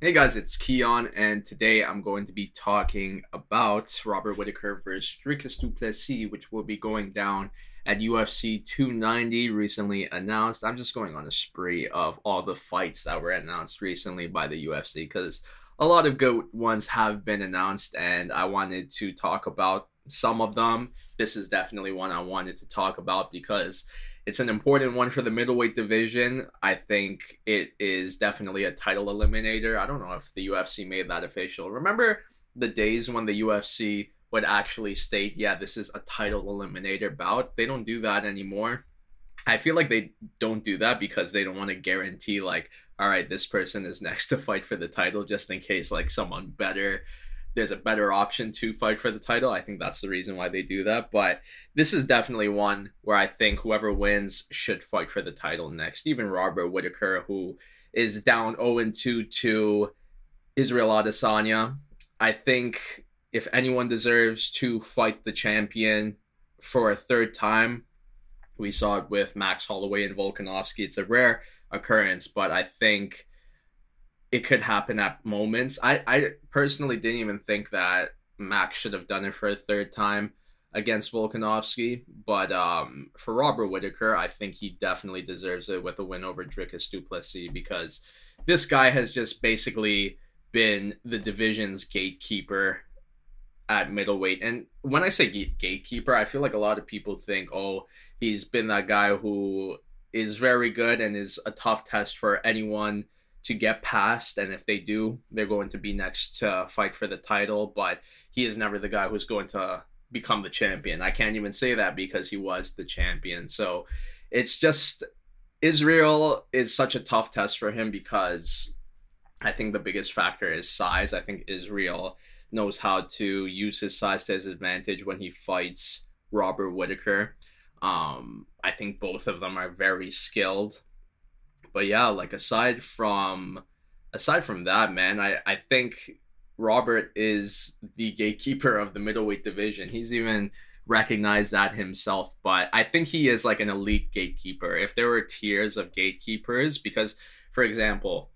Hey guys, it's Kiiyon, and today I'm going to be talking about Robert Whittaker versus Dricus Du Plessis, which will be going down at UFC 290, recently announced. I'm just going on a spree of all the fights that were announced recently by the UFC because a lot of good ones have been announced, and I wanted to talk about some of them. This is definitely one I wanted to talk about because it's an important one for the middleweight division. I think it is definitely a title eliminator. I don't know if the UFC made that official. Remember the days when the UFC would actually state, yeah, this is a title eliminator bout? They don't do that anymore. I feel like they don't do that because they don't want to guarantee, like, all right, this person is next to fight for the title just in case, like, someone better there's a better option to fight for the title. I think that's the reason why they do that. But this is definitely one where I think whoever wins should fight for the title next. Even Robert Whittaker, who is down 0 2 to Israel Adesanya. I think if anyone deserves to fight the champion for a third time, we saw it with Max Holloway and Volkanovski. It's a rare occurrence, but I think it could happen at moments. I, I personally didn't even think that Max should have done it for a third time against Volkanovski, but um, for Robert Whittaker, I think he definitely deserves it with a win over Dricus Du Plessis because this guy has just basically been the division's gatekeeper at middleweight. And when I say gatekeeper, I feel like a lot of people think, oh, he's been that guy who is very good and is a tough test for anyone to get past. And if they do, they're going to be next to fight for the title. But he is never the guy who's going to become the champion. I can't even say that because he was the champion. So it's just Israel is such a tough test for him because I think the biggest factor is size. I think Israel knows how to use his size to his advantage when he fights Robert Whittaker. Um, I think both of them are very skilled but yeah, like aside from aside from that, man, I I think Robert is the gatekeeper of the middleweight division. He's even recognized that himself, but I think he is like an elite gatekeeper. If there were tiers of gatekeepers, because for example,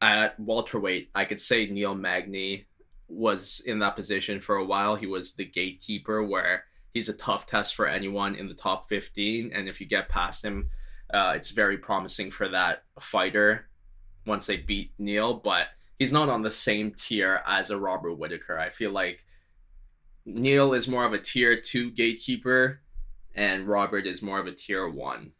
at welterweight, I could say Neil Magny was in that position for a while. He was the gatekeeper where he's a tough test for anyone in the top 15 and if you get past him uh, it's very promising for that fighter once they beat Neil, but he's not on the same tier as a Robert Whittaker. I feel like Neil is more of a tier two gatekeeper, and Robert is more of a tier one.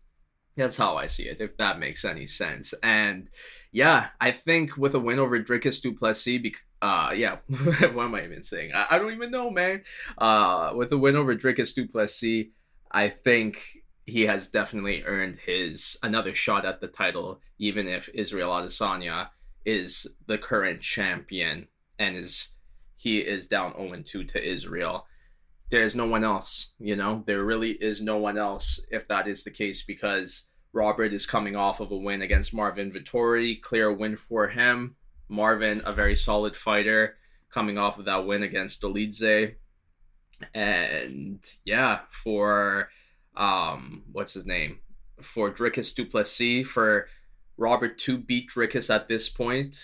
That's how I see it, if that makes any sense. And yeah, I think with a win over Dricus Du Plessis, bec- uh, yeah, what am I even saying? I, I don't even know, man. Uh, with a win over Dricus Du Plessis, I think he has definitely earned his another shot at the title, even if Israel Adesanya is the current champion and is he is down 0-2 to Israel. There is no one else, you know. There really is no one else if that is the case because Robert is coming off of a win against Marvin Vettori, clear win for him. Marvin, a very solid fighter, coming off of that win against Dolidze. And yeah, for um, what's his name? For Dricus Du Plessis, for Robert to beat Dricus at this point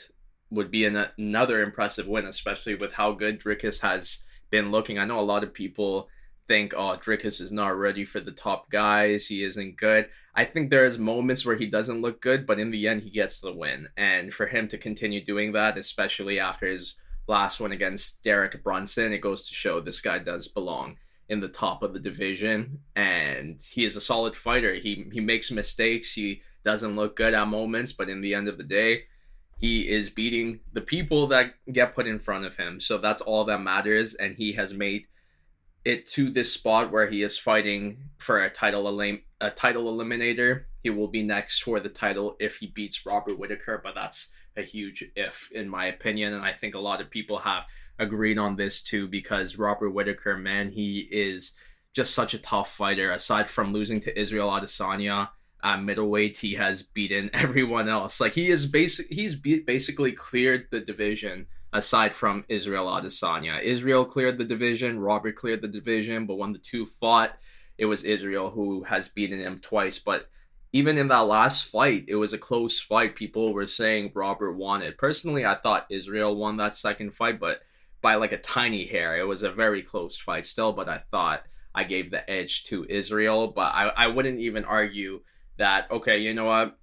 would be an, another impressive win, especially with how good Dricus has been looking. I know a lot of people think, oh, Dricus is not ready for the top guys. He isn't good. I think there's moments where he doesn't look good, but in the end, he gets the win. And for him to continue doing that, especially after his last one against Derek Brunson, it goes to show this guy does belong in the top of the division and he is a solid fighter. He he makes mistakes, he doesn't look good at moments, but in the end of the day, he is beating the people that get put in front of him. So that's all that matters and he has made it to this spot where he is fighting for a title elim- a title eliminator. He will be next for the title if he beats Robert Whittaker, but that's a huge if in my opinion and I think a lot of people have agreed on this too because Robert Whittaker, man, he is just such a tough fighter. Aside from losing to Israel Adesanya at middleweight, he has beaten everyone else. Like he is basic, he's be- basically cleared the division. Aside from Israel Adesanya, Israel cleared the division. Robert cleared the division, but when the two fought, it was Israel who has beaten him twice. But even in that last fight, it was a close fight. People were saying Robert won it. Personally, I thought Israel won that second fight, but by like a tiny hair. It was a very close fight still, but I thought I gave the edge to Israel. But I, I wouldn't even argue that, okay, you know what?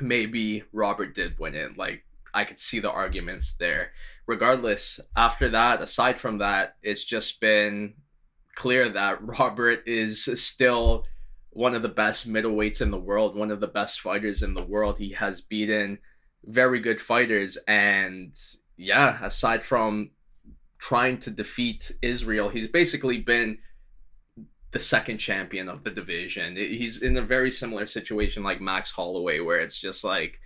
Maybe Robert did win it. Like, I could see the arguments there. Regardless, after that, aside from that, it's just been clear that Robert is still one of the best middleweights in the world, one of the best fighters in the world. He has beaten very good fighters. And yeah, aside from trying to defeat Israel, he's basically been the second champion of the division. He's in a very similar situation like Max Holloway, where it's just like,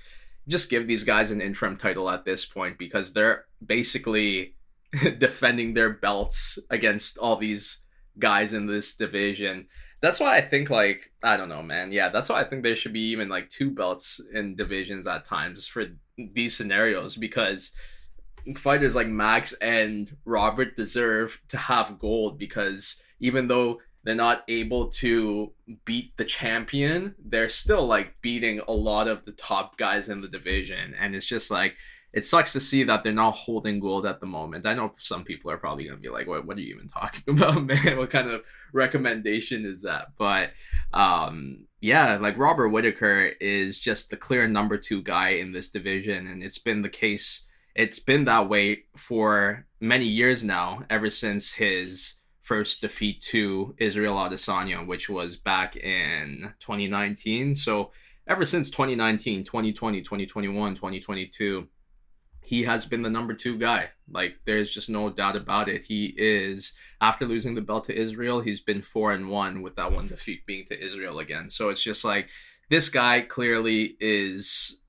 just give these guys an interim title at this point because they're basically defending their belts against all these guys in this division. That's why I think like I don't know, man. Yeah, that's why I think there should be even like two belts in divisions at times for these scenarios because fighters like Max and Robert deserve to have gold because even though they're not able to beat the champion, they're still like beating a lot of the top guys in the division. And it's just like it sucks to see that they're not holding gold at the moment. I know some people are probably gonna be like, "What? What are you even talking about, man? What kind of recommendation is that?" But um, yeah, like Robert Whittaker is just the clear number two guy in this division, and it's been the case. It's been that way for many years now, ever since his first defeat to Israel Adesanya, which was back in 2019. So ever since 2019, 2020, 2021, 2022 he has been the number two guy. Like there's just no doubt about it. He is after losing the belt to Israel, he's been four and one with that one defeat being to Israel again. So it's just like this guy clearly is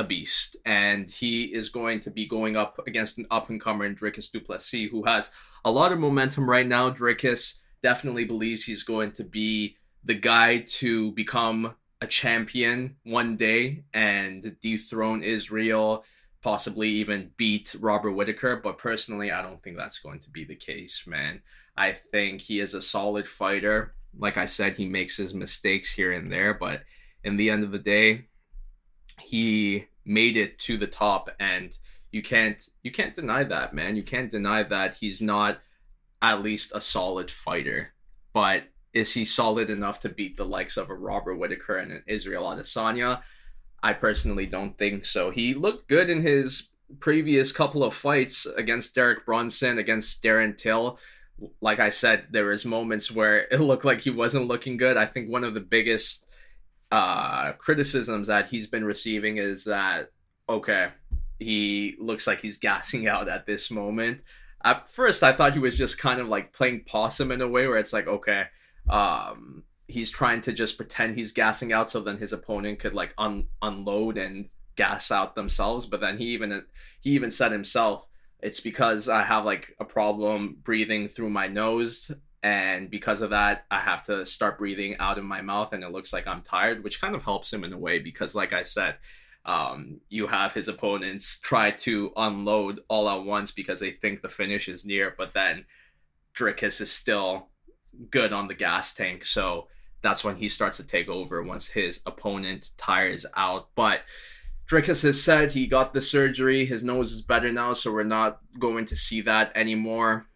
a beast, and he is going to be going up against an up and comer in Dricus Du Plessis, who has a lot of momentum right now. Dricus definitely believes he's going to be the guy to become a champion one day and dethrone Israel possibly even beat Robert Whittaker, but personally, I don't think that's going to be the case, man. I think he is a solid fighter. Like I said, he makes his mistakes here and there, but in the end of the day, he made it to the top and you can't you can't deny that, man. You can't deny that he's not at least a solid fighter. But is he solid enough to beat the likes of a Robert Whittaker and an Israel Adesanya? I personally don't think so. He looked good in his previous couple of fights against Derek Brunson, against Darren Till. Like I said, there was moments where it looked like he wasn't looking good. I think one of the biggest uh, criticisms that he's been receiving is that okay, he looks like he's gassing out at this moment. At first, I thought he was just kind of like playing possum in a way where it's like, okay, um, he's trying to just pretend he's gassing out so then his opponent could like un- unload and gas out themselves but then he even he even said himself it's because i have like a problem breathing through my nose and because of that i have to start breathing out of my mouth and it looks like i'm tired which kind of helps him in a way because like i said um, you have his opponents try to unload all at once because they think the finish is near but then Dricus is still good on the gas tank so that's when he starts to take over once his opponent tires out. But Dricus has said he got the surgery. His nose is better now, so we're not going to see that anymore.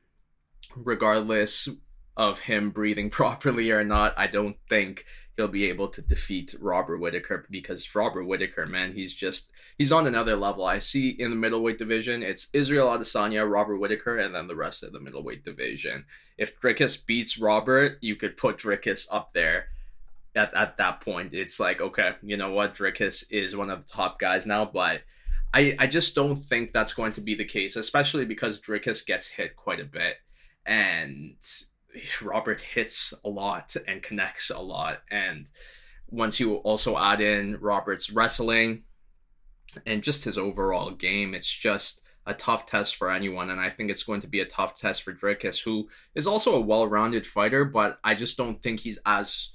Regardless of him breathing properly or not, I don't think he'll be able to defeat Robert Whittaker because Robert Whittaker, man, he's just he's on another level. I see in the middleweight division, it's Israel Adesanya, Robert Whittaker, and then the rest of the middleweight division. If Dricus beats Robert, you could put Dricus up there. At, at that point, it's like, okay, you know what? Dricus is one of the top guys now, but I, I just don't think that's going to be the case, especially because Dricus gets hit quite a bit. And Robert hits a lot and connects a lot. And once you also add in Robert's wrestling and just his overall game, it's just a tough test for anyone. And I think it's going to be a tough test for Dricus, who is also a well rounded fighter, but I just don't think he's as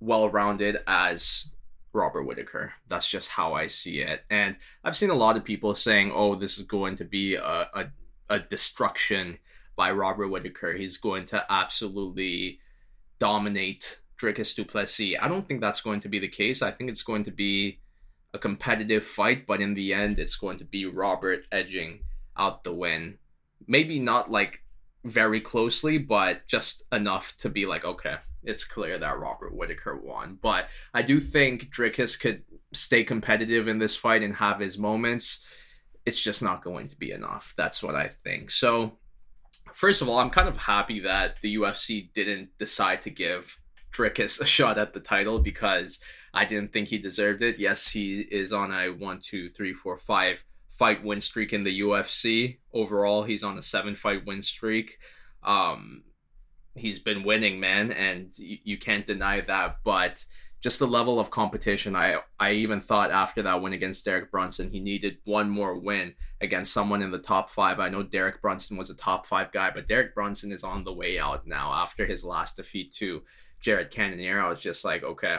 well rounded as Robert Whittaker. That's just how I see it. And I've seen a lot of people saying, oh, this is going to be a, a, a destruction by Robert Whittaker. He's going to absolutely dominate Dricus Du Plessis. I don't think that's going to be the case. I think it's going to be a competitive fight, but in the end, it's going to be Robert edging out the win. Maybe not like very closely, but just enough to be like, okay, it's clear that Robert Whittaker won. But I do think Dricus could stay competitive in this fight and have his moments. It's just not going to be enough. That's what I think. So, first of all, I'm kind of happy that the UFC didn't decide to give Dricus a shot at the title because I didn't think he deserved it. Yes, he is on a one, two, three, four, five fight win streak in the UFC. Overall, he's on a seven fight win streak. Um, he's been winning, man, and you, you can't deny that. But just the level of competition, I I even thought after that win against Derek Brunson, he needed one more win against someone in the top five. I know Derek Brunson was a top five guy, but Derek Brunson is on the way out now after his last defeat to Jared Cannonier. I was just like, okay,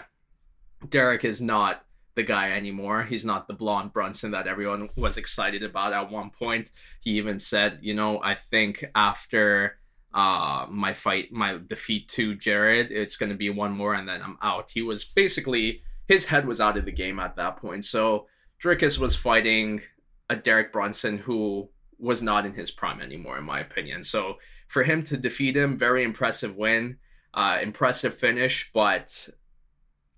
Derek is not the guy anymore. He's not the blonde Brunson that everyone was excited about at one point. He even said, you know, I think after uh my fight my defeat to Jared, it's going to be one more and then I'm out. He was basically his head was out of the game at that point. So Dricus was fighting a Derek Brunson who was not in his prime anymore in my opinion. So for him to defeat him, very impressive win. Uh, impressive finish, but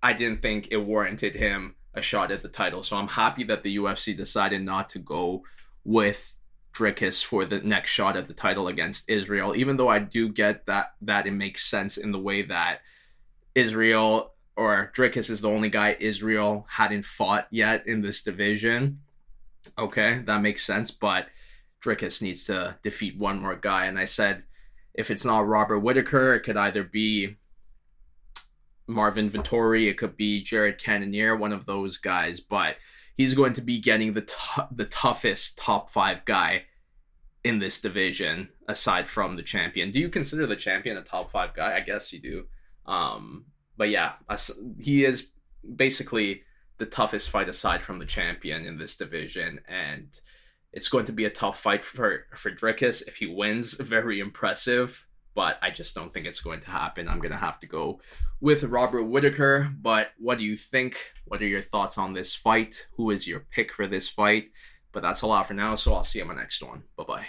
I didn't think it warranted him a shot at the title. So I'm happy that the UFC decided not to go with Dricus for the next shot at the title against Israel. Even though I do get that that it makes sense in the way that Israel or Dricus is the only guy Israel hadn't fought yet in this division. Okay, that makes sense, but Dricus needs to defeat one more guy. And I said, if it's not Robert Whittaker, it could either be Marvin Vettori, it could be Jared Cannonier, one of those guys, but he's going to be getting the t- the toughest top five guy in this division aside from the champion. Do you consider the champion a top five guy? I guess you do. Um, but yeah, he is basically the toughest fight aside from the champion in this division, and it's going to be a tough fight for for Dricus. If he wins, very impressive but I just don't think it's going to happen. I'm going to have to go with Robert Whittaker. But what do you think? What are your thoughts on this fight? Who is your pick for this fight? But that's a lot for now, so I'll see you on my next one. Bye bye.